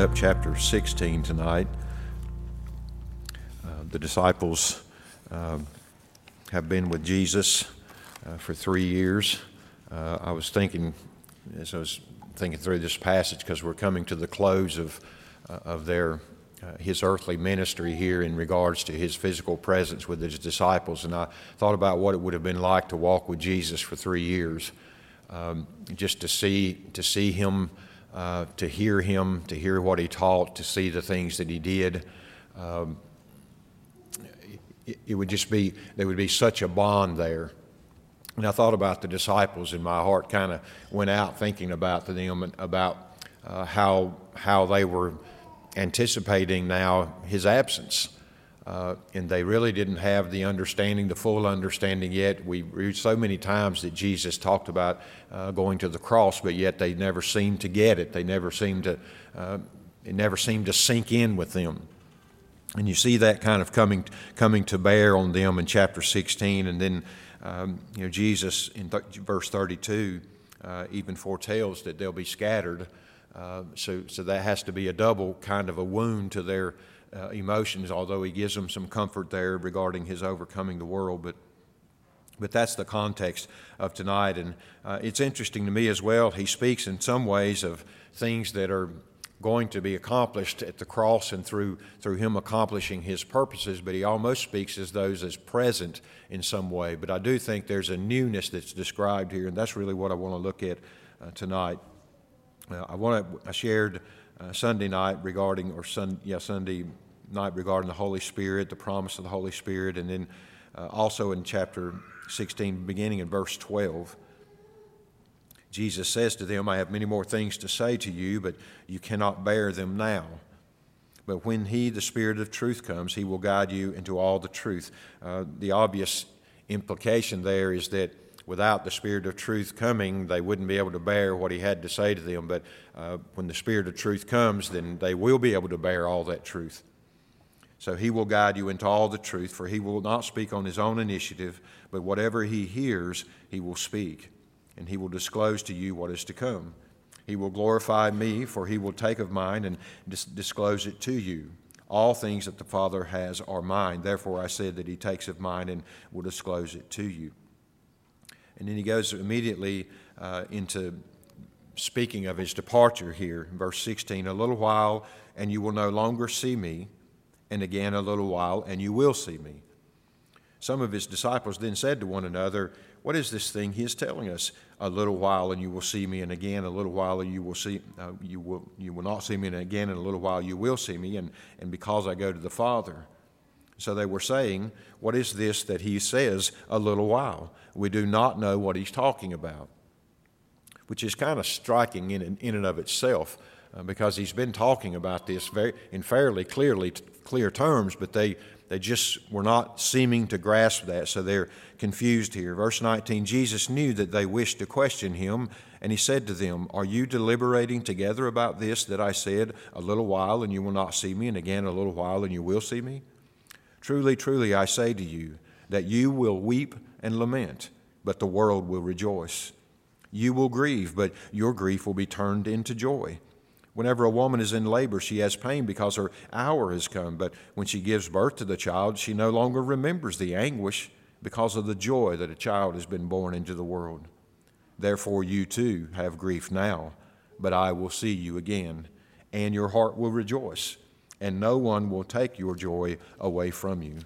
up chapter 16 tonight. Uh, the disciples uh, have been with Jesus uh, for three years. Uh, I was thinking, as I was thinking through this passage, because we're coming to the close of, uh, of their uh, his earthly ministry here in regards to his physical presence with his disciples. And I thought about what it would have been like to walk with Jesus for three years, um, just to see to see him, uh, to hear him, to hear what he taught, to see the things that he did. Um, it, it would just be there would be such a bond there. And I thought about the disciples, and my heart kind of went out thinking about them and about uh, how how they were anticipating now his absence. Uh, and they really didn't have the understanding, the full understanding yet. We read so many times that Jesus talked about uh, going to the cross, but yet they never seemed to get it. They never seemed to, uh, it never seemed to sink in with them. And you see that kind of coming, coming to bear on them in chapter 16. And then, um, you know, Jesus in th- verse 32 uh, even foretells that they'll be scattered uh, so, so that has to be a double kind of a wound to their uh, emotions, although he gives them some comfort there regarding his overcoming the world. But, but that's the context of tonight. And uh, it's interesting to me as well. He speaks in some ways of things that are going to be accomplished at the cross and through, through him accomplishing his purposes, but he almost speaks as those as present in some way. But I do think there's a newness that's described here, and that's really what I want to look at uh, tonight. Uh, I want to, I shared uh, Sunday night regarding, or sun, yeah, Sunday night regarding the Holy Spirit, the promise of the Holy Spirit, and then uh, also in chapter 16, beginning in verse 12. Jesus says to them, I have many more things to say to you, but you cannot bear them now. But when He, the Spirit of truth, comes, He will guide you into all the truth. Uh, the obvious implication there is that without the Spirit of truth coming, they wouldn't be able to bear what he had to say to them. But uh, when the Spirit of truth comes, then they will be able to bear all that truth. So he will guide you into all the truth, for he will not speak on his own initiative, but whatever he hears, he will speak, and he will disclose to you what is to come. He will glorify me, for he will take of mine and dis- disclose it to you. All things that the Father has are mine. Therefore, I said that he takes of mine and will disclose it to you. And then he goes immediately uh, into speaking of his departure here, verse 16 A little while, and you will no longer see me, and again a little while, and you will see me. Some of his disciples then said to one another, What is this thing he is telling us? A little while, and you will see me, and again a little while, and you will see uh, you will you will not see me, and again in a little while you will see me, and, and because I go to the Father. So they were saying, What is this that he says, a little while? We do not know what he's talking about, which is kind of striking in, in and of itself uh, because he's been talking about this in fairly clearly, clear terms, but they, they just were not seeming to grasp that, so they're confused here. Verse 19 Jesus knew that they wished to question him, and he said to them, Are you deliberating together about this that I said, A little while and you will not see me, and again a little while and you will see me? Truly, truly, I say to you that you will weep and lament, but the world will rejoice. You will grieve, but your grief will be turned into joy. Whenever a woman is in labor, she has pain because her hour has come, but when she gives birth to the child, she no longer remembers the anguish because of the joy that a child has been born into the world. Therefore, you too have grief now, but I will see you again, and your heart will rejoice and no one will take your joy away from you.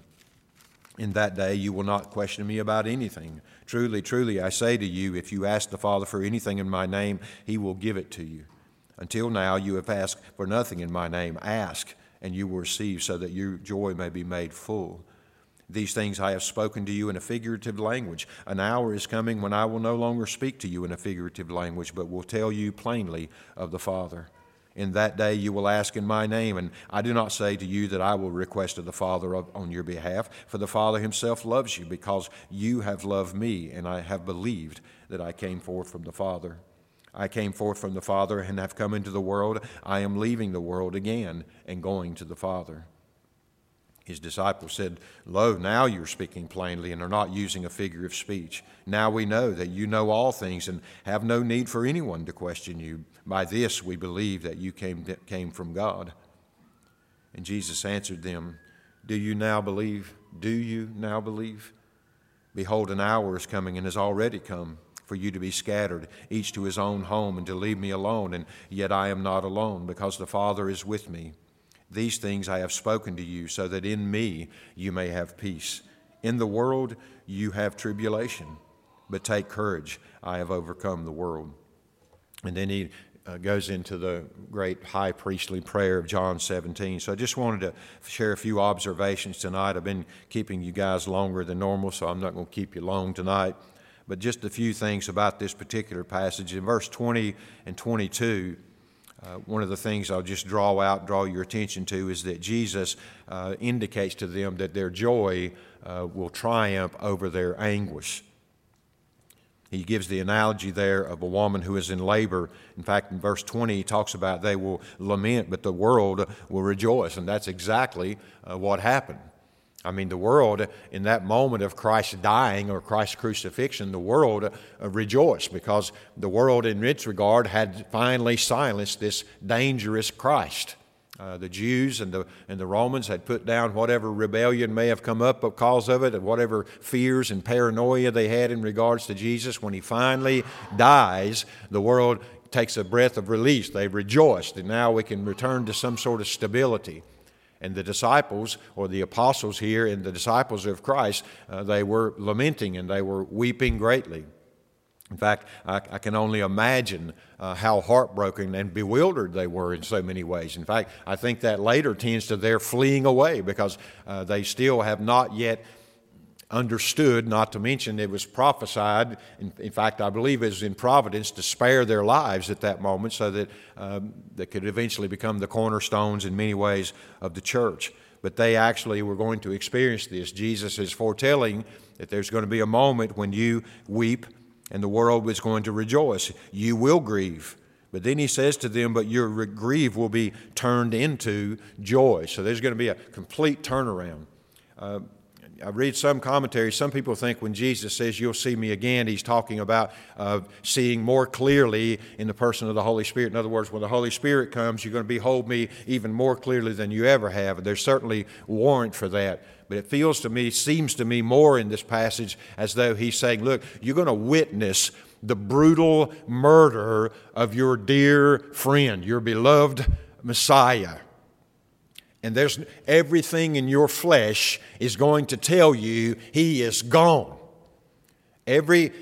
In that day you will not question me about anything. Truly, truly, I say to you, if you ask the Father for anything in my name, he will give it to you. Until now you have asked for nothing in my name. Ask, and you will receive, so that your joy may be made full. These things I have spoken to you in a figurative language. An hour is coming when I will no longer speak to you in a figurative language, but will tell you plainly of the Father. In that day you will ask in my name, and I do not say to you that I will request of the Father on your behalf, for the Father himself loves you, because you have loved me, and I have believed that I came forth from the Father. I came forth from the Father and have come into the world. I am leaving the world again and going to the Father. His disciples said, Lo, now you're speaking plainly and are not using a figure of speech. Now we know that you know all things and have no need for anyone to question you. By this we believe that you came, came from God. And Jesus answered them, Do you now believe? Do you now believe? Behold, an hour is coming and has already come for you to be scattered, each to his own home, and to leave me alone. And yet I am not alone, because the Father is with me. These things I have spoken to you, so that in me you may have peace. In the world you have tribulation, but take courage. I have overcome the world. And then he uh, goes into the great high priestly prayer of John 17. So I just wanted to share a few observations tonight. I've been keeping you guys longer than normal, so I'm not going to keep you long tonight. But just a few things about this particular passage. In verse 20 and 22, uh, one of the things I'll just draw out, draw your attention to, is that Jesus uh, indicates to them that their joy uh, will triumph over their anguish. He gives the analogy there of a woman who is in labor. In fact, in verse 20, he talks about they will lament, but the world will rejoice. And that's exactly uh, what happened. I mean, the world, in that moment of Christ dying or Christ's crucifixion, the world uh, rejoiced because the world, in its regard, had finally silenced this dangerous Christ. Uh, the Jews and the, and the Romans had put down whatever rebellion may have come up because of it, and whatever fears and paranoia they had in regards to Jesus. When he finally dies, the world takes a breath of release. They rejoiced, and now we can return to some sort of stability. And the disciples, or the apostles here, and the disciples of Christ, uh, they were lamenting and they were weeping greatly. In fact, I, I can only imagine uh, how heartbroken and bewildered they were in so many ways. In fact, I think that later tends to their fleeing away because uh, they still have not yet understood, not to mention it was prophesied. In, in, fact, I believe it was in providence to spare their lives at that moment so that um, they could eventually become the cornerstones in many ways of the church. But they actually were going to experience this. Jesus is foretelling that there's going to be a moment when you weep and the world is going to rejoice. You will grieve. But then he says to them, But your grief will be turned into joy. So there's going to be a complete turnaround. Uh, I read some commentaries. Some people think when Jesus says, You'll see me again, he's talking about uh, seeing more clearly in the person of the Holy Spirit. In other words, when the Holy Spirit comes, you're going to behold me even more clearly than you ever have. And There's certainly warrant for that. But it feels to me, seems to me more in this passage as though he's saying, Look, you're going to witness the brutal murder of your dear friend, your beloved Messiah. And there's everything in your flesh is going to tell you he is gone. Every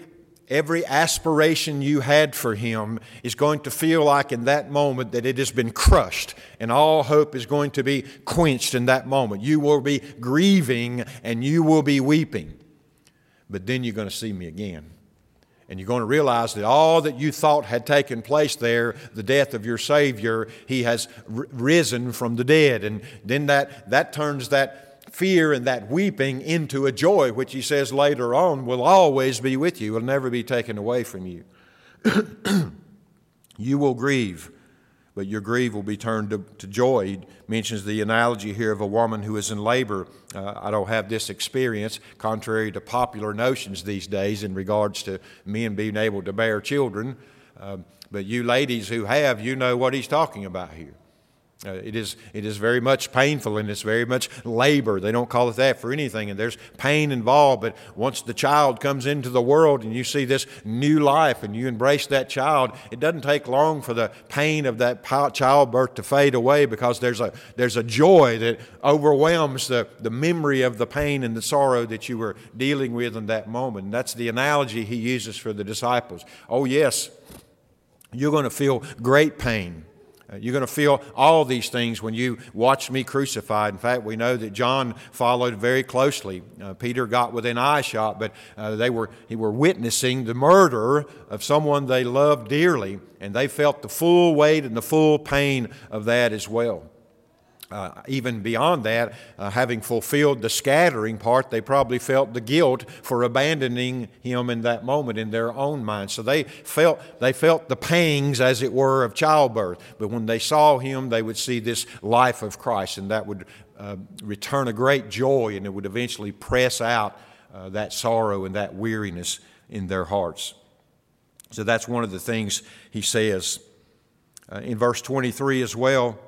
every aspiration you had for him is going to feel like in that moment that it has been crushed and all hope is going to be quenched in that moment. You will be grieving and you will be weeping. But then you're going to see me again. And you're going to realize that all that you thought had taken place there, the death of your Savior, He has risen from the dead. And then that, that turns that fear and that weeping into a joy, which he says later on will always be with you, will never be taken away from you. you will grieve, but your grief will be turned to, to, joy. He mentions the analogy here of a woman who is in labor. Uh, I don't have this experience, contrary to popular notions these days in regards to men being able to bear children. Um, but you ladies who have, you know what he's talking about here. Uh, it, is, it is very much painful and it's very much labor. They don't call it that for anything, and there's pain involved. But once the child comes into the world and you see this new life and you embrace that child, it doesn't take long for the pain of that childbirth to fade away because there's a, there's a joy that overwhelms the, the memory of the pain and the sorrow that you were dealing with in that moment. And that's the analogy he uses for the disciples. Oh, yes, you're going to feel great pain you're going to feel all these things when you watch me crucified. In fact, we know that John followed very closely. Uh, Peter got within eyeshot, but uh, they were, he were witnessing the murder of someone they loved dearly, and they felt the full weight and the full pain of that as well. Uh, even beyond that, uh, having fulfilled the scattering part, they probably felt the guilt for abandoning him in that moment in their own minds. So they felt they felt the pangs, as it were, of childbirth. But when they saw him, they would see this life of Christ, and that would uh, return a great joy, and it would eventually press out uh, that sorrow and that weariness in their hearts. So that's one of the things he says uh, in verse 23 as well.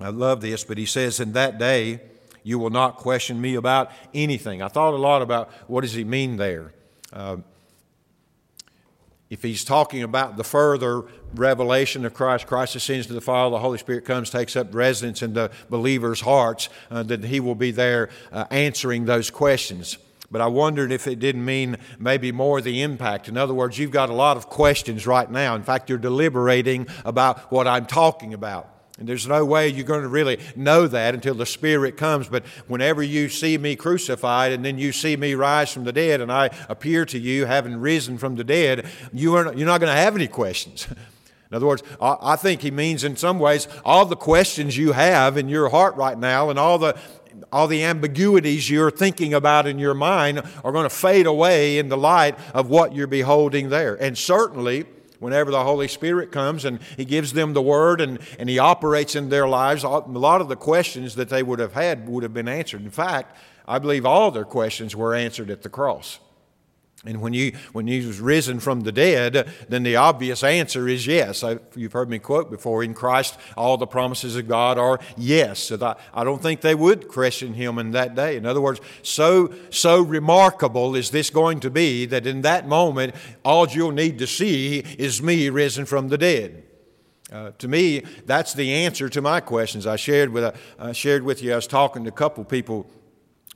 I love this, but he says, In that day you will not question me about anything. I thought a lot about what does he mean there. Uh, if he's talking about the further revelation of Christ, Christ ascends to the Father, the Holy Spirit comes, takes up residence in the believers' hearts, uh, that he will be there uh, answering those questions. But I wondered if it didn't mean maybe more the impact. In other words, you've got a lot of questions right now. In fact, you're deliberating about what I'm talking about. And there's no way you're going to really know that until the Spirit comes. But whenever you see me crucified and then you see me rise from the dead and I appear to you having risen from the dead, you are, you're not going to have any questions. In other words, I think he means in some ways all the questions you have in your heart right now and all the all the ambiguities you're thinking about in your mind are going to fade away in the light of what you're beholding there. And certainly, whenever the Holy Spirit comes and He gives them the Word and, and He operates in their lives, a lot of the questions that they would have had would have been answered. In fact, I believe all their questions were answered at the cross. And when you when he was risen from the dead, then the obvious answer is yes. I, you've heard me quote before. In Christ, all the promises of God are yes. So that, I don't think they would question him in that day. In other words, so so remarkable is this going to be that in that moment, all you'll need to see is me risen from the dead. Uh, to me, that's the answer to my questions. I shared with, uh, shared with you, I was talking to a couple people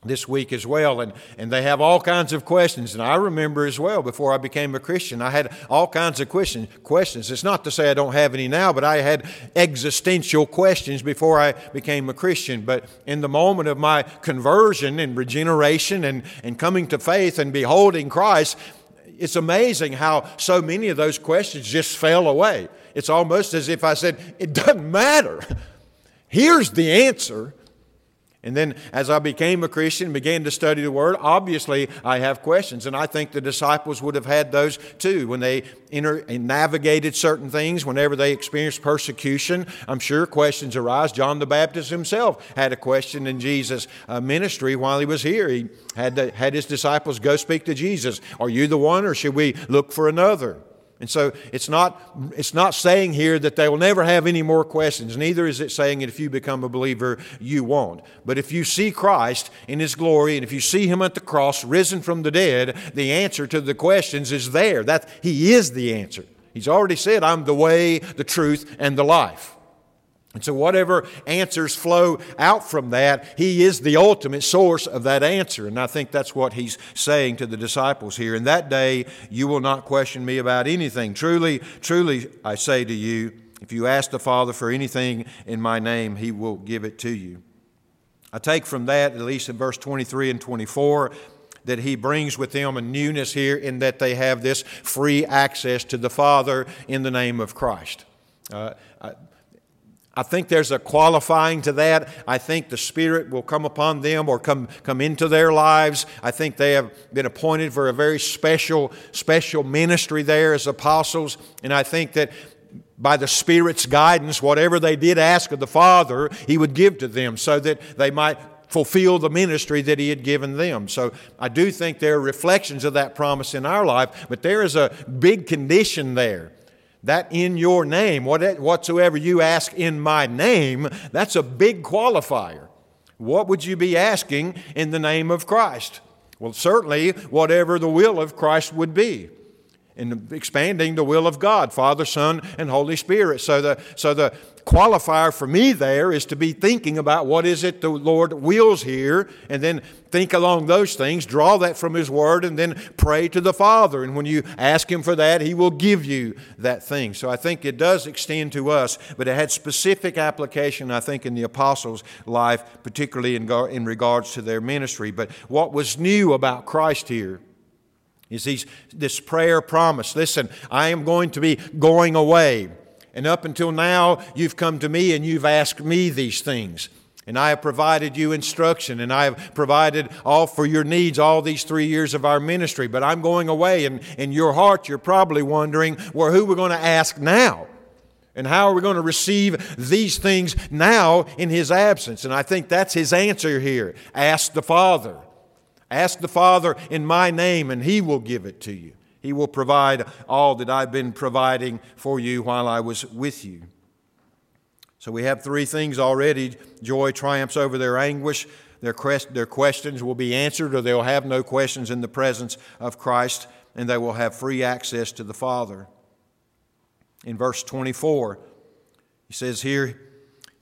this week as well and, and they have all kinds of questions and i remember as well before i became a christian i had all kinds of question, questions. It's not to say i don't have any now but i had existential questions before i became a christian. But in the moment of my conversion and regeneration and, and coming to faith and beholding christ it's amazing how so many of those questions just fell away. It's almost as if i said it doesn't matter. Here's the answer and then as I became a Christian, and began to study the Word, obviously I have questions. And I think the disciples would have had those too when they inter- navigated certain things, whenever they experienced persecution. I'm sure questions arise. John the Baptist himself had a question in Jesus' uh, ministry while he was here. He had, had his disciples go speak to Jesus. Are you the one, or should we look for another? And so it's not, it's not saying here that they will never have any more questions. Neither is it saying that if you become a believer, you won't. But if you see Christ in His glory and if you see Him at the cross, risen from the dead, the answer to the questions is there. That He is the answer. He's already said, I'm the way, the truth, and the life. And so, whatever answers flow out from that, he is the ultimate source of that answer. And I think that's what he's saying to the disciples here. In that day, you will not question me about anything. Truly, truly, I say to you, if you ask the Father for anything in my name, he will give it to you. I take from that, at least in verse 23 and 24, that he brings with him a newness here in that they have this free access to the Father in the name of Christ. Uh, I think there's a qualifying to that. I think the Spirit will come upon them or come, come into their lives. I think they have been appointed for a very special, special ministry there as apostles. And I think that by the Spirit's guidance, whatever they did ask of the Father, He would give to them so that they might fulfill the ministry that He had given them. So I do think there are reflections of that promise in our life, but there is a big condition there that in your name, whatsoever you ask in my name, that's a big qualifier. What would you be asking in the name of Christ? Well, certainly whatever the will of Christ would be. In expanding the will of God, Father, Son, and Holy Spirit. So the, so the qualifier for me there is to be thinking about what is it the Lord wills here, and then think along those things, draw that from His Word, and then pray to the Father. And when you ask Him for that, He will give you that thing. So I think it does extend to us, but it had specific application, I think, in the apostles' life, particularly in, in regards to their ministry. But what was new about Christ here? Is these, this prayer promise. Listen, I am going to be going away. And up until now, you've come to me and you've asked me these things. And I have provided you instruction, and I have provided all for your needs all these three years of our ministry. But I'm going away, and in your heart, you're probably wondering, well, who we're going to ask now? And how are we going to receive these things now in his absence? And I think that's his answer here. Ask the Father. Ask the Father in my name, and he will give it to you. He will provide all that I've been providing for you while I was with you. So we have three things already joy triumphs over their anguish. Their, quest, their questions will be answered, or they'll have no questions in the presence of Christ, and they will have free access to the Father. In verse 24, he says here,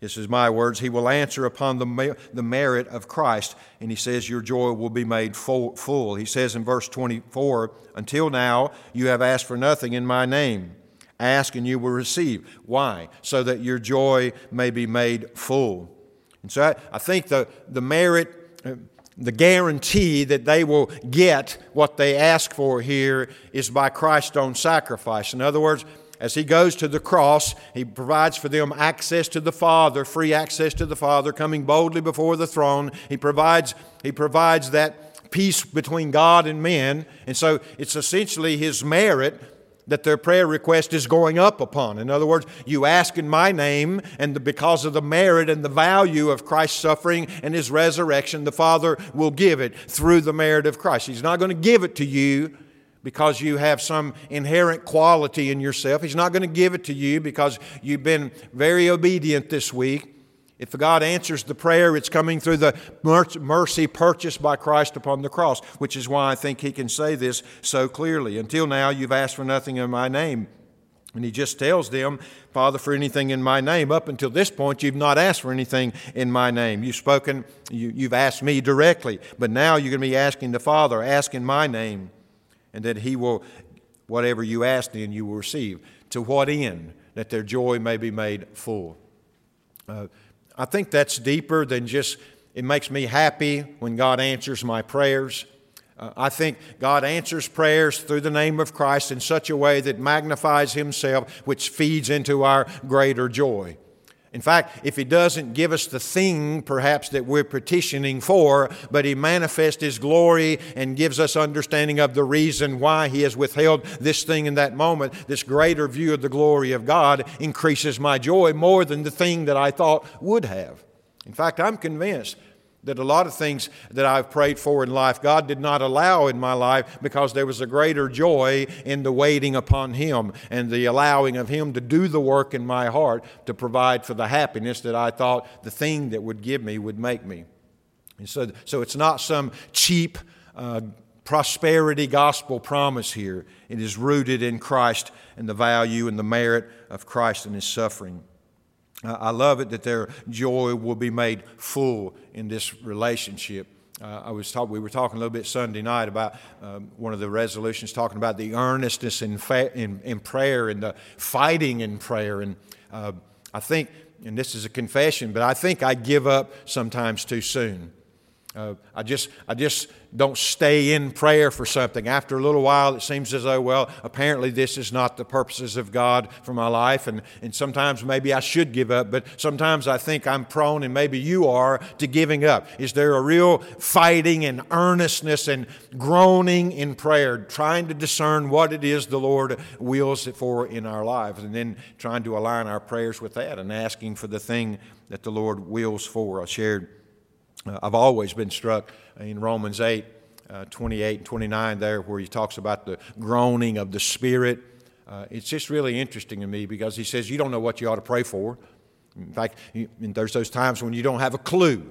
this is my words, he will answer upon the, the merit of Christ. And he says, Your joy will be made full, full. He says in verse 24, Until now you have asked for nothing in my name. Ask and you will receive. Why? So that your joy may be made full. And so I, I think the, the merit, uh, the guarantee that they will get what they ask for here is by Christ's own sacrifice. In other words, as he goes to the cross, he provides for them access to the Father, free access to the Father, coming boldly before the throne. He provides, he provides that peace between God and men. And so it's essentially his merit that their prayer request is going up upon. In other words, you ask in my name, and because of the merit and the value of Christ's suffering and his resurrection, the Father will give it through the merit of Christ. He's not going to give it to you because you have some inherent quality in yourself. He's not going to give it to you because you've been very obedient this week. If God answers the prayer, it's coming through the mercy purchased by Christ upon the cross, which is why I think he can say this so clearly. Until now, you've asked for nothing in my name. And he just tells them, Father, for anything in my name. Up until this point, you've not asked for anything in my name. You've spoken, you, have asked me directly. But now you're going to be asking the Father, ask in my name. And that he will, whatever you ask in, you will receive. To what end? That their joy may be made full. Uh, I think that's deeper than just, it makes me happy when God answers my prayers. Uh, I think God answers prayers through the name of Christ in such a way that magnifies Himself, which feeds into our greater joy. In fact, if He doesn't give us the thing perhaps that we're petitioning for, but He manifests His glory and gives us understanding of the reason why He has withheld this thing in that moment, this greater view of the glory of God increases my joy more than the thing that I thought would have. In fact, I'm convinced that a lot of things that I've prayed for in life, God did not allow in my life because there was a greater joy in the waiting upon Him and the allowing of Him to do the work in my heart to provide for the happiness that I thought the thing that would give me would make me. And so, so it's not some cheap uh, prosperity gospel promise here. It is rooted in Christ and the value and the merit of Christ and His suffering. I love it that their joy will be made full in this relationship. Uh, I was talk, we were talking a little bit Sunday night about um, one of the resolutions talking about the earnestness in, fa- in, in prayer and the fighting in prayer. And uh, I think, and this is a confession, but I think I give up sometimes too soon. Uh, I just, I just don't stay in prayer for something. After a little while, it seems as though, well, apparently this is not the purposes of God for my life, and, and sometimes maybe I should give up, but sometimes I think I'm prone, and maybe you are, to giving up. Is there a real fighting and earnestness and groaning in prayer, trying to discern what it is the Lord wills for in our lives, and then trying to align our prayers with that and asking for the thing that the Lord wills for? I shared I've always been struck in Romans 8, uh, 28 and 29 there, where he talks about the groaning of the Spirit. Uh, it's just really interesting to me because he says you don't know what you ought to pray for. In fact, there's those times when you don't have a clue.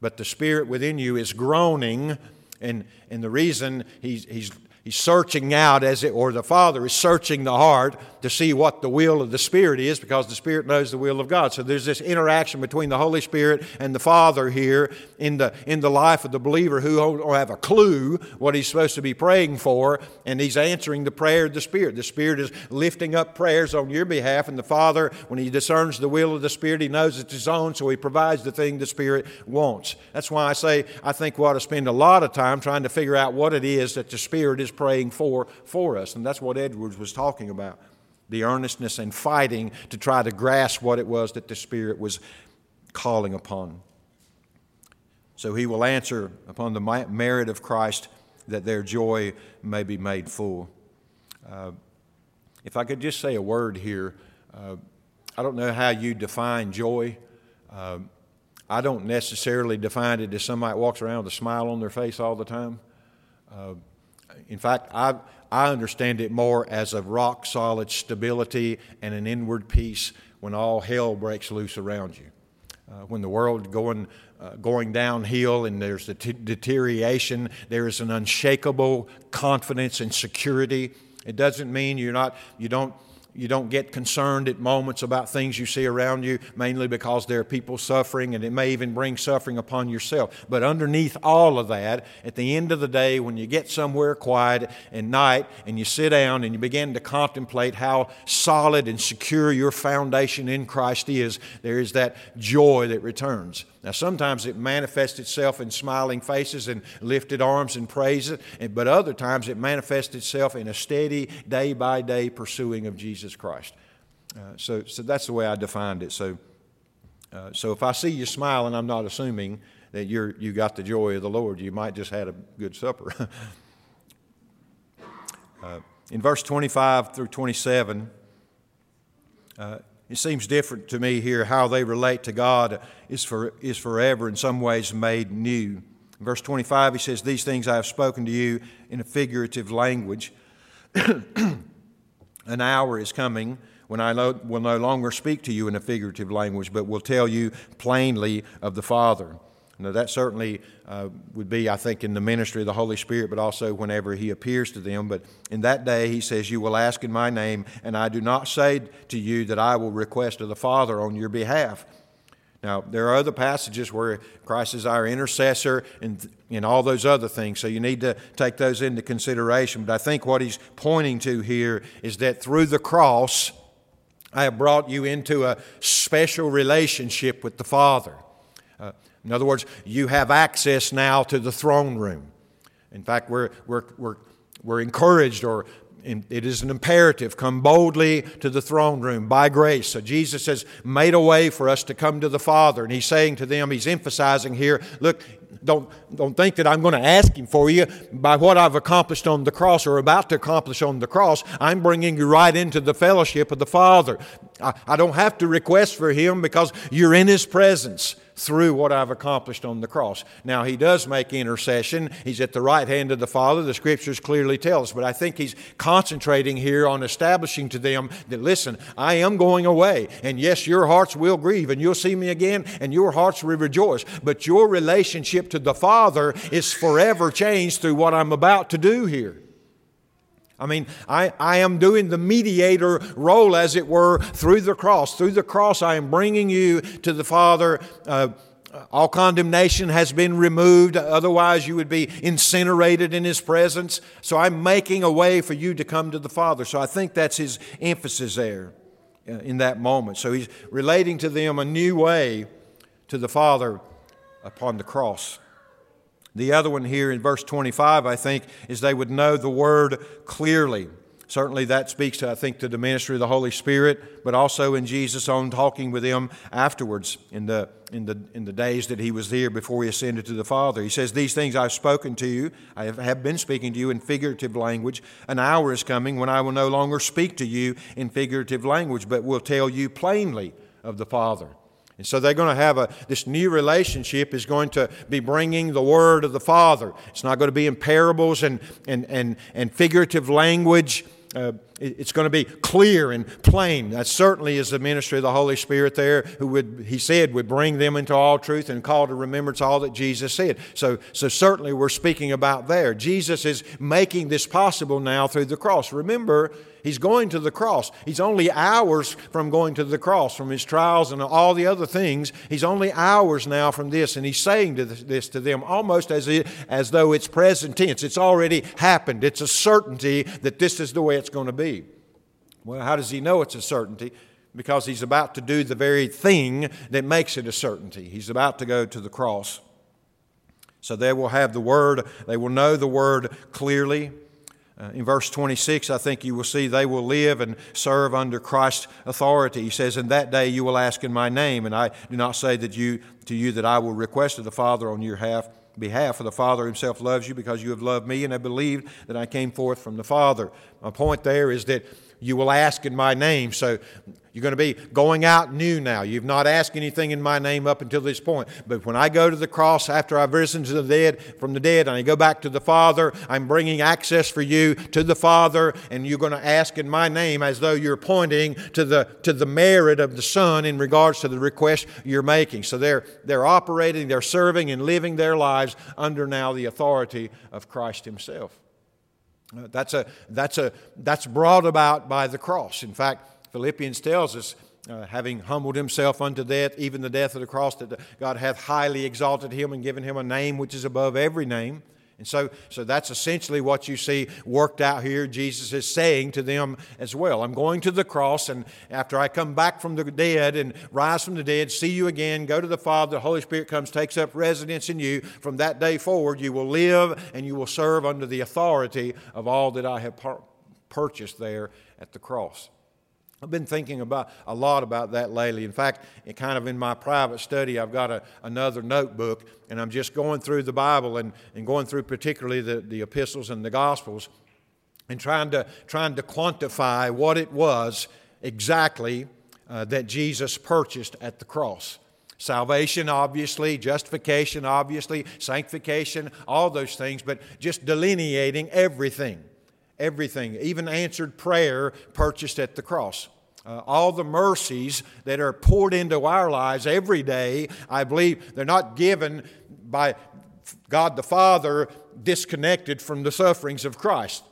But the Spirit within you is groaning, and, and the reason he's, he's He's searching out, as it, or the Father is searching the heart to see what the will of the Spirit is because the Spirit knows the will of God. So there's this interaction between the Holy Spirit and the Father here in the, in the life of the believer who have a clue what he's supposed to be praying for, and he's answering the prayer of the Spirit. The Spirit is lifting up prayers on your behalf, and the Father, when he discerns the will of the Spirit, he knows it's his own, so he provides the thing the Spirit wants. That's why I say I think we ought to spend a lot of time trying to figure out what it is that the Spirit is praying for for us. And that's what Edwards was talking about. the earnestness and fighting to try to grasp what it was that the Spirit was calling upon. So he will answer upon the merit of Christ that their joy may be made full. Uh, if I could just say a word here, uh, I don't know how you define joy. Uh, I don't necessarily define it as somebody walks around with a smile on their face all the time. In fact, I, I understand it more as a rock solid stability and an inward peace when all hell breaks loose around you. Uh, when the world going uh, going downhill and there's a t- deterioration, there is an unshakable confidence and security. It doesn't mean you're not you don't you don't get concerned at moments about things you see around you, mainly because there are people suffering, and it may even bring suffering upon yourself. But underneath all of that, at the end of the day, when you get somewhere quiet at night and you sit down and you begin to contemplate how solid and secure your foundation in Christ is, there is that joy that returns. Now, sometimes it manifests itself in smiling faces and lifted arms and praise, but other times it manifests itself in a steady, day by day pursuing of Jesus Christ. Uh, so, so that's the way I defined it. So, uh, so if I see you smiling, I'm not assuming that you're, you got the joy of the Lord. You might just had a good supper. uh, in verse 25 through 27, uh, it seems different to me here how they relate to God is, for, is forever in some ways made new. In verse 25, he says, These things I have spoken to you in a figurative language. An hour is coming when I will no longer speak to you in a figurative language, but will tell you plainly of the Father. Now, that certainly uh, would be, I think, in the ministry of the Holy Spirit, but also whenever He appears to them. But in that day, He says, You will ask in my name, and I do not say to you that I will request of the Father on your behalf. Now, there are other passages where Christ is our intercessor and, and all those other things, so you need to take those into consideration. But I think what he's pointing to here is that through the cross, I have brought you into a special relationship with the Father. Uh, in other words, you have access now to the throne room. In fact, we're, we're, we're, we're encouraged, or it is an imperative come boldly to the throne room by grace. So Jesus has made a way for us to come to the Father. And he's saying to them, he's emphasizing here, look, don't, don't think that I'm going to ask Him for you by what I've accomplished on the cross or about to accomplish on the cross. I'm bringing you right into the fellowship of the Father. I, I don't have to request for Him because you're in His presence through what I've accomplished on the cross. Now, he does make intercession. He's at the right hand of the Father. The scriptures clearly tell us. But I think he's concentrating here on establishing to them that, listen, I am going away. And yes, your hearts will grieve, and you'll see me again, and your hearts will rejoice. But your relationship to the Father is forever changed through what I'm about to do here. I mean, I, I am doing the mediator role, as it were, through the cross. Through the cross, I am bringing you to the Father. Uh, all condemnation has been removed, otherwise, you would be incinerated in His presence. So I'm making a way for you to come to the Father. So I think that's His emphasis there uh, in that moment. So He's relating to them a new way to the Father upon the cross. The other one here in verse 25, I think, is they would know the word clearly. Certainly, that speaks to, I think, to the ministry of the Holy Spirit, but also in Jesus' own talking with them afterwards in the, in, the, in the days that he was here before he ascended to the Father. He says, These things I've spoken to you, I have, have been speaking to you in figurative language. An hour is coming when I will no longer speak to you in figurative language, but will tell you plainly of the Father. And so they're going to have a, this new relationship is going to be bringing the word of the Father. It's not going to be in parables and, and, and, and figurative language. Uh, it's going to be clear and plain. That certainly is the ministry of the Holy Spirit there, who would, he said, would bring them into all truth and call to remembrance all that Jesus said. So, so certainly we're speaking about there. Jesus is making this possible now through the cross. Remember, He's going to the cross. He's only hours from going to the cross, from his trials and all the other things. He's only hours now from this, and he's saying to this to them almost as, it, as though it's present tense. It's already happened. It's a certainty that this is the way it's going to be. Well, how does he know it's a certainty? Because he's about to do the very thing that makes it a certainty. He's about to go to the cross. So they will have the word, they will know the word clearly. Uh, in verse 26, I think you will see they will live and serve under Christ's authority. He says, In that day you will ask in my name, and I do not say that you, to you that I will request of the Father on your behalf, behalf, for the Father himself loves you because you have loved me and have believed that I came forth from the Father. My point there is that you will ask in my name. So you're going to be going out new now. You've not asked anything in my name up until this point. But when I go to the cross after I've risen to the dead from the dead and I go back to the Father, I'm bringing access for you to the Father, and you're going to ask in my name as though you're pointing to the to the merit of the Son in regards to the request you're making. So they're they're operating, they're serving and living their lives under now the authority of Christ Himself. That's, a, that's, a, that's brought about by the cross. In fact, Philippians tells us, uh, having humbled himself unto death, even the death of the cross, that God hath highly exalted him and given him a name which is above every name and so, so that's essentially what you see worked out here. Jesus is saying to them as well I'm going to the cross, and after I come back from the dead and rise from the dead, see you again, go to the Father, the Holy Spirit comes, takes up residence in you. From that day forward, you will live and you will serve under the authority of all that I have purchased there at the cross. I've been thinking about a lot about that lately. In fact, kind of in my private study, I've got a, another notebook, and I'm just going through the Bible and, and going through particularly the, the epistles and the Gospels and trying to, trying to quantify what it was exactly uh, that Jesus purchased at the cross. Salvation, obviously, justification, obviously, sanctification, all those things, but just delineating everything everything, even answered prayer purchased at the cross. Uh, all the mercies that are poured into our lives every day, I believe they're not given by God the Father disconnected from the sufferings of Christ.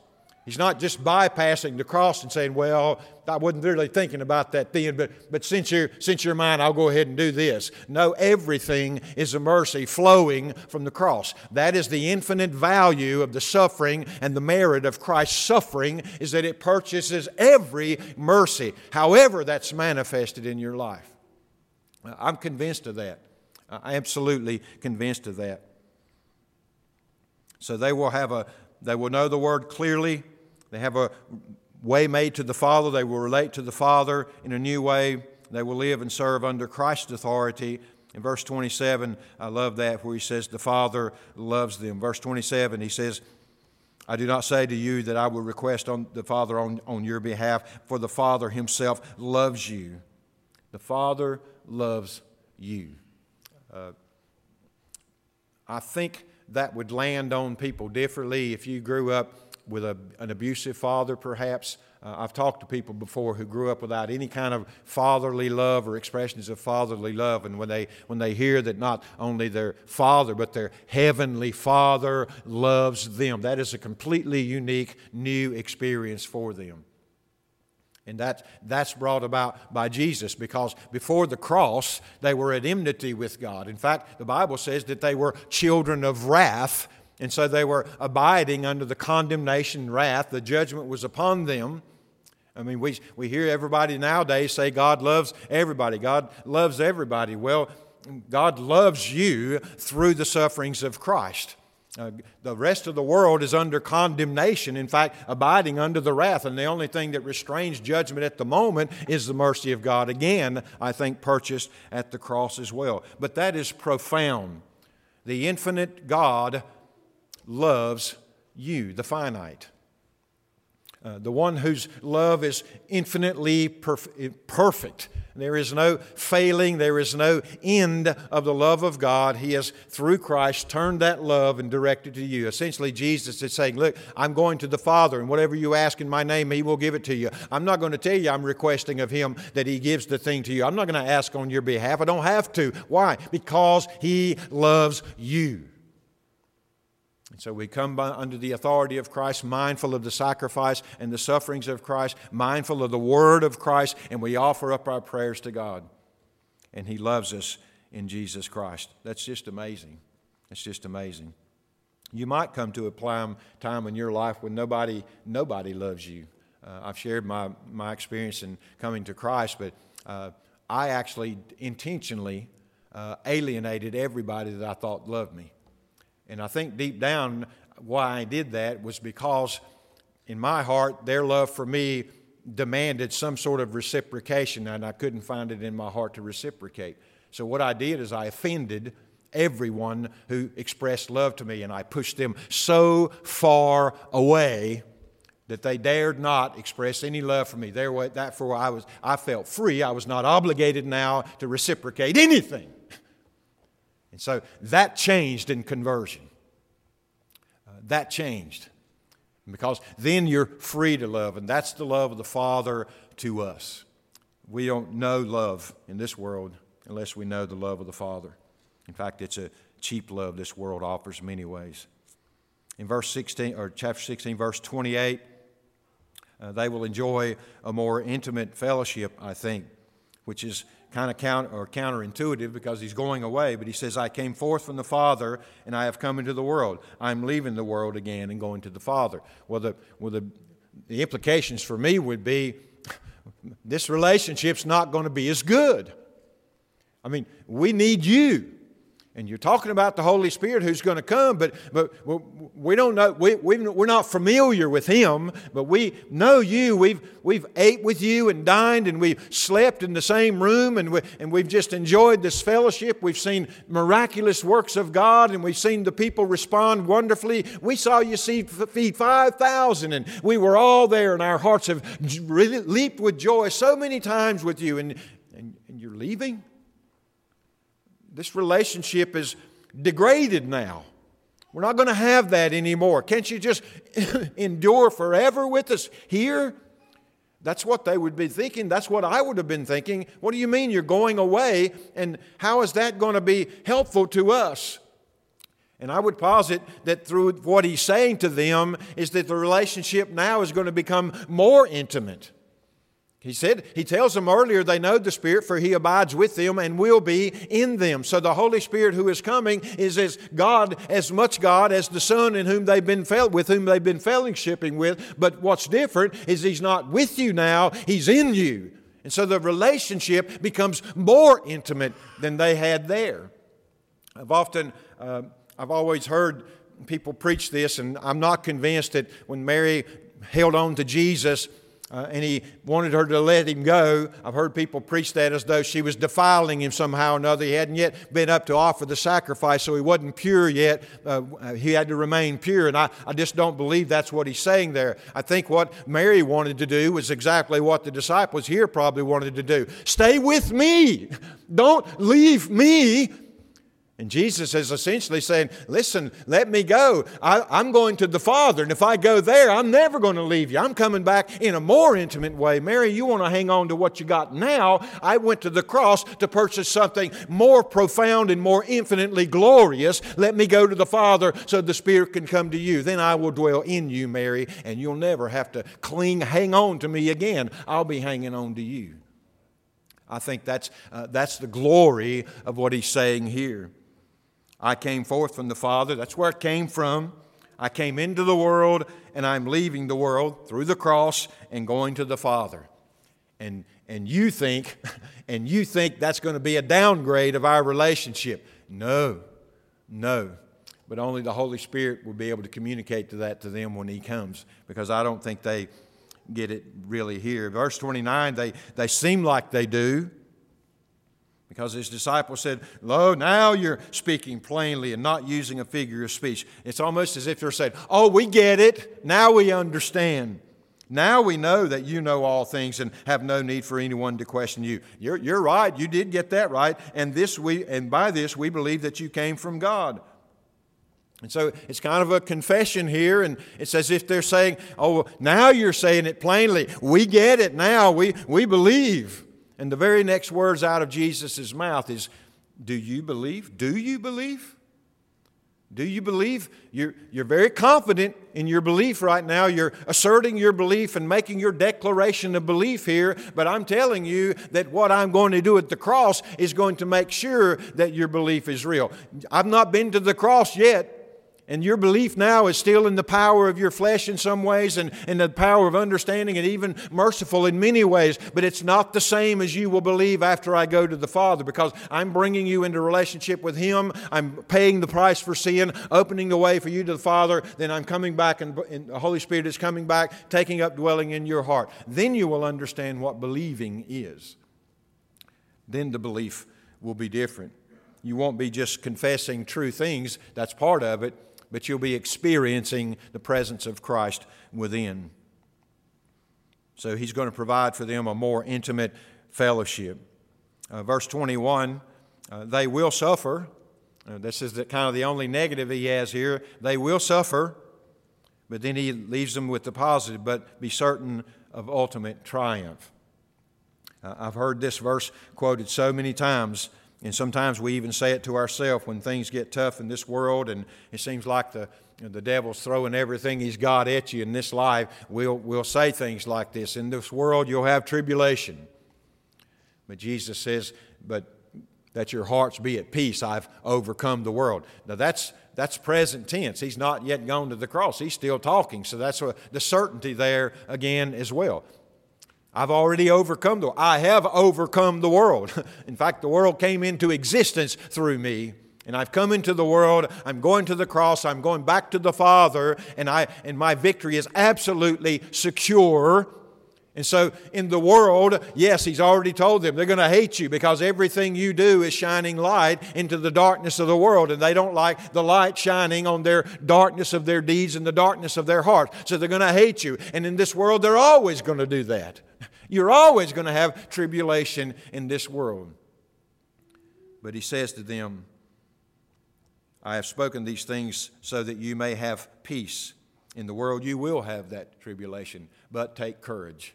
He's not just bypassing the cross and saying, Well, I wasn't really thinking about that then, but, but since, you're, since you're mine, I'll go ahead and do this. No, everything is a mercy flowing from the cross. That is the infinite value of the suffering and the merit of Christ's suffering, is that it purchases every mercy, however that's manifested in your life. I'm convinced of that. I'm absolutely convinced of that. So they will have a, they will know the word clearly they have a way made to the Father. They will relate to the Father in a new way. They will live and serve under Christ's authority. In verse 27, I love that where he says, The Father loves them. Verse 27, he says, I do not say to you that I will request on the Father on, on your behalf, for the Father himself loves you. The Father loves you. Uh, I think that would land on people differently if you grew up with a, an abusive father, perhaps. Uh, I've talked to people before who grew up without any kind of fatherly love or expressions of fatherly love, and when they when they hear that not only their father but their heavenly Father loves them, that is a completely unique new experience for them. And that, that's brought about by Jesus because before the cross, they were at enmity with God. In fact, the Bible says that they were children of wrath and so they were abiding under the condemnation wrath. The judgment was upon them. I mean, we, we hear everybody nowadays say God loves everybody. God loves everybody. Well, God loves you through the sufferings of Christ. Uh, the rest of the world is under condemnation, in fact, abiding under the wrath. And the only thing that restrains judgment at the moment is the mercy of God. Again, I think purchased at the cross as well. But that is profound. The infinite God loves you, the finite. Uh, the one whose love is infinitely perf- perfect. There is no failing, there is no end of the love of God. He has, through Christ, turned that love and directed to you. Essentially, Jesus is saying, Look, I'm going to the Father, and whatever you ask in my name, He will give it to you. I'm not going to tell you I'm requesting of Him that He gives the thing to you. I'm not going to ask on your behalf. I don't have to. Why? Because He loves you. And so we come under the authority of Christ, mindful of the sacrifice and the sufferings of Christ, mindful of the word of Christ, and we offer up our prayers to God. And He loves us in Jesus Christ. That's just amazing. It's just amazing. You might come to a time in your life when nobody, nobody loves you. Uh, I've shared my, my experience in coming to Christ, but uh, I actually intentionally uh, alienated everybody that I thought loved me. And I think deep down, why I did that was because in my heart, their love for me demanded some sort of reciprocation, and I couldn't find it in my heart to reciprocate. So, what I did is I offended everyone who expressed love to me, and I pushed them so far away that they dared not express any love for me. There, therefore, I was I felt free. I was not obligated now to reciprocate anything. And so that changed in conversion. Uh, that changed. Because then you're free to love, and that's the love of the Father to us. We don't know love in this world unless we know the love of the Father. In fact, it's a cheap love this world offers many ways. In verse 16, or chapter 16, verse 28, uh, they will enjoy a more intimate fellowship, I think, which is kind of counter, or counterintuitive because he's going away, but he says, I came forth from the Father and I have come into the world. I'm leaving the world again and going to the Father. Well, the, well, the, the implications for me would be this relationship's not going to be as good. I mean, we need you. And you're talking about the Holy Spirit who's going to come, but, but we don't know, we, we, we're not familiar with Him, but we know you. We've, we've ate with you and dined, and we've slept in the same room, and, we, and we've just enjoyed this fellowship. We've seen miraculous works of God, and we've seen the people respond wonderfully. We saw you feed 5,000, and we were all there, and our hearts have leaped with joy so many times with you, and, and, and you're leaving? This relationship is degraded now. We're not going to have that anymore. Can't you just endure forever with us here? That's what they would be thinking. That's what I would have been thinking. What do you mean you're going away? And how is that going to be helpful to us? And I would posit that through what he's saying to them is that the relationship now is going to become more intimate. He said, he tells them earlier they know the Spirit, for he abides with them and will be in them. So the Holy Spirit who is coming is as God, as much God as the Son in whom they've been fel- with whom they've been fellowshipping with. But what's different is he's not with you now, he's in you. And so the relationship becomes more intimate than they had there. I've often, uh, I've always heard people preach this, and I'm not convinced that when Mary held on to Jesus, uh, and he wanted her to let him go. I've heard people preach that as though she was defiling him somehow or another. He hadn't yet been up to offer the sacrifice, so he wasn't pure yet. Uh, he had to remain pure. And I, I just don't believe that's what he's saying there. I think what Mary wanted to do was exactly what the disciples here probably wanted to do stay with me, don't leave me. And Jesus is essentially saying, Listen, let me go. I, am going to the Father, and if I go there, I'm never going to leave you. I'm coming back in a more intimate way. Mary, you want to hang on to what you got now. I went to the cross to purchase something more profound and more infinitely glorious. Let me go to the Father so the Spirit can come to you. Then I will dwell in you, Mary, and you'll never have to cling, hang on to me again. I'll be hanging on to you. I think that's, uh, that's the glory of what he's saying here. I came forth from the Father. That's where it came from. I came into the world and I'm leaving the world through the cross and going to the Father. And, and you think, and you think that's going to be a downgrade of our relationship. No, no. But only the Holy Spirit will be able to communicate to that to them when He comes, because I don't think they get it really here. Verse 29, they, they seem like they do, because his disciples said, Lo, now you're speaking plainly and not using a figure of speech. It's almost as if they're saying, Oh, we get it. Now we understand. Now we know that you know all things and have no need for anyone to question you. You're, you're right. You did get that right. And, this we, and by this, we believe that you came from God. And so it's kind of a confession here, and it's as if they're saying, Oh, now you're saying it plainly. We get it now. We, we believe. And the very next words out of Jesus' mouth is, Do you believe? Do you believe? Do you believe? You're, you're very confident in your belief right now. You're asserting your belief and making your declaration of belief here. But I'm telling you that what I'm going to do at the cross is going to make sure that your belief is real. I've not been to the cross yet. And your belief now is still in the power of your flesh in some ways and, and the power of understanding and even merciful in many ways. But it's not the same as you will believe after I go to the Father because I'm bringing you into relationship with Him. I'm paying the price for sin, opening the way for you to the Father. Then I'm coming back and, and the Holy Spirit is coming back, taking up dwelling in your heart. Then you will understand what believing is. Then the belief will be different. You won't be just confessing true things, that's part of it but you'll be experiencing the presence of Christ within. So he's going to provide for them a more intimate fellowship. Uh, verse 21 uh, they will suffer. Uh, this is the, kind of the only negative he has here. They will suffer, but then he leaves them with the positive, but be certain of ultimate triumph. Uh, I've heard this verse quoted so many times and sometimes we even say it to ourselves when things get tough in this world and it seems like the, the devil's throwing everything he's got at you in this life. We'll, we'll say things like this In this world, you'll have tribulation. But Jesus says, But that your hearts be at peace. I've overcome the world. Now that's that's present tense. He's not yet gone to the cross. He's still talking. So that's a, the certainty there again as well. I've already overcome the world. I have overcome the world. In fact, the world came into existence through me. And I've come into the world, I'm going to the cross, I'm going back to the Father, and, I, and my victory is absolutely secure. And so, in the world, yes, he's already told them they're going to hate you because everything you do is shining light into the darkness of the world, and they don't like the light shining on their darkness of their deeds and the darkness of their heart. So, they're going to hate you. And in this world, they're always going to do that. You're always going to have tribulation in this world. But he says to them, I have spoken these things so that you may have peace. In the world, you will have that tribulation, but take courage.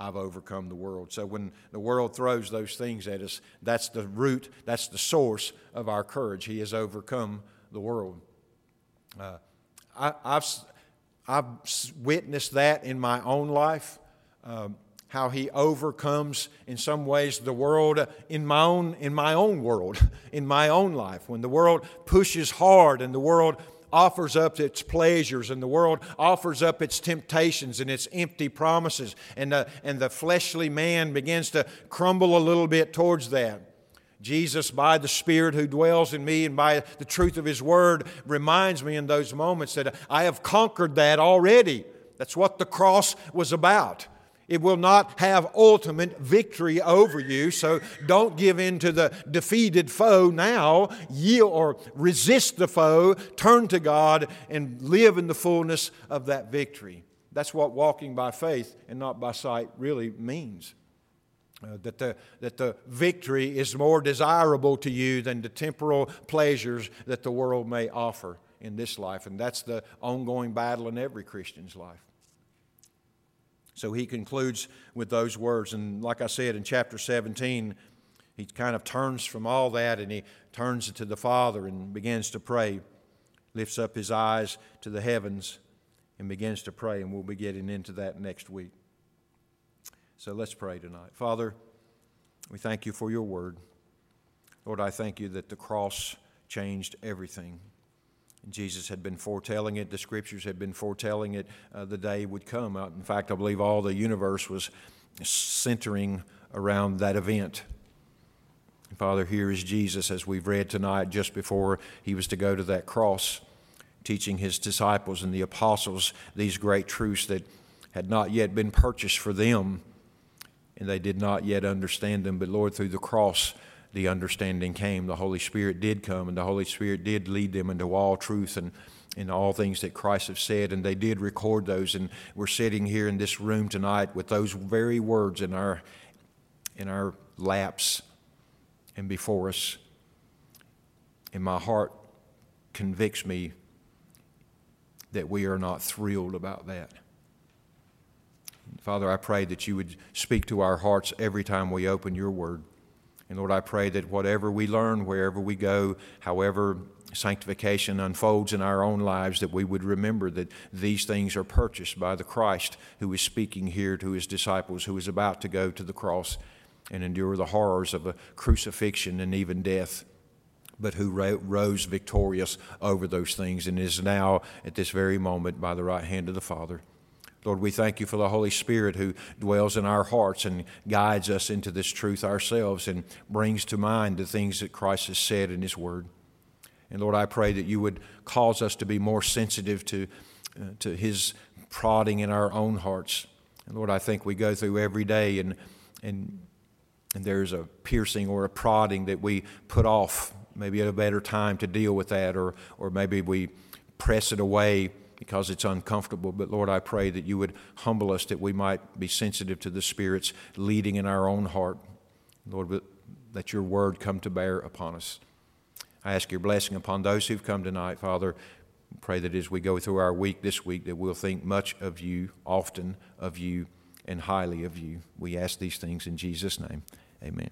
I've overcome the world. So when the world throws those things at us, that's the root, that's the source of our courage. He has overcome the world. Uh, I, have I've witnessed that in my own life. Um, how he overcomes in some ways the world in my own in my own world in my own life when the world pushes hard and the world offers up its pleasures and the world offers up its temptations and its empty promises and the, and the fleshly man begins to crumble a little bit towards that Jesus, by the Spirit who dwells in me and by the truth of His Word, reminds me in those moments that I have conquered that already. That's what the cross was about. It will not have ultimate victory over you, so don't give in to the defeated foe now. Yield or resist the foe, turn to God, and live in the fullness of that victory. That's what walking by faith and not by sight really means. Uh, that, the, that the victory is more desirable to you than the temporal pleasures that the world may offer in this life. And that's the ongoing battle in every Christian's life. So he concludes with those words. And like I said in chapter 17, he kind of turns from all that and he turns to the Father and begins to pray, lifts up his eyes to the heavens and begins to pray. And we'll be getting into that next week. So let's pray tonight. Father, we thank you for your word. Lord, I thank you that the cross changed everything. Jesus had been foretelling it, the scriptures had been foretelling it, uh, the day would come. Uh, in fact, I believe all the universe was centering around that event. Father, here is Jesus, as we've read tonight, just before he was to go to that cross, teaching his disciples and the apostles these great truths that had not yet been purchased for them, and they did not yet understand them. But Lord, through the cross, the understanding came. The Holy Spirit did come, and the Holy Spirit did lead them into all truth and in all things that Christ has said, and they did record those. And we're sitting here in this room tonight with those very words in our in our laps and before us. And my heart convicts me that we are not thrilled about that. Father, I pray that you would speak to our hearts every time we open your word. And Lord, I pray that whatever we learn, wherever we go, however sanctification unfolds in our own lives, that we would remember that these things are purchased by the Christ who is speaking here to his disciples, who is about to go to the cross and endure the horrors of a crucifixion and even death but who ro- rose victorious over those things and is now at this very moment by the right hand of the Father. Lord, we thank you for the Holy Spirit who dwells in our hearts and guides us into this truth ourselves and brings to mind the things that Christ has said in His Word. And Lord, I pray that you would cause us to be more sensitive to, uh, to His prodding in our own hearts. And Lord, I think we go through every day and, and, and there's a piercing or a prodding that we put off, maybe at a better time to deal with that, or, or maybe we press it away because it's uncomfortable. But Lord, I pray that you would humble us that we might be sensitive to the Spirit's leading in our own heart. Lord, let your word come to bear upon us. I ask your blessing upon those who've come tonight, Father. Pray that as we go through our week this week, that we'll think much of you, often of you, and highly of you. We ask these things in Jesus' name. Amen.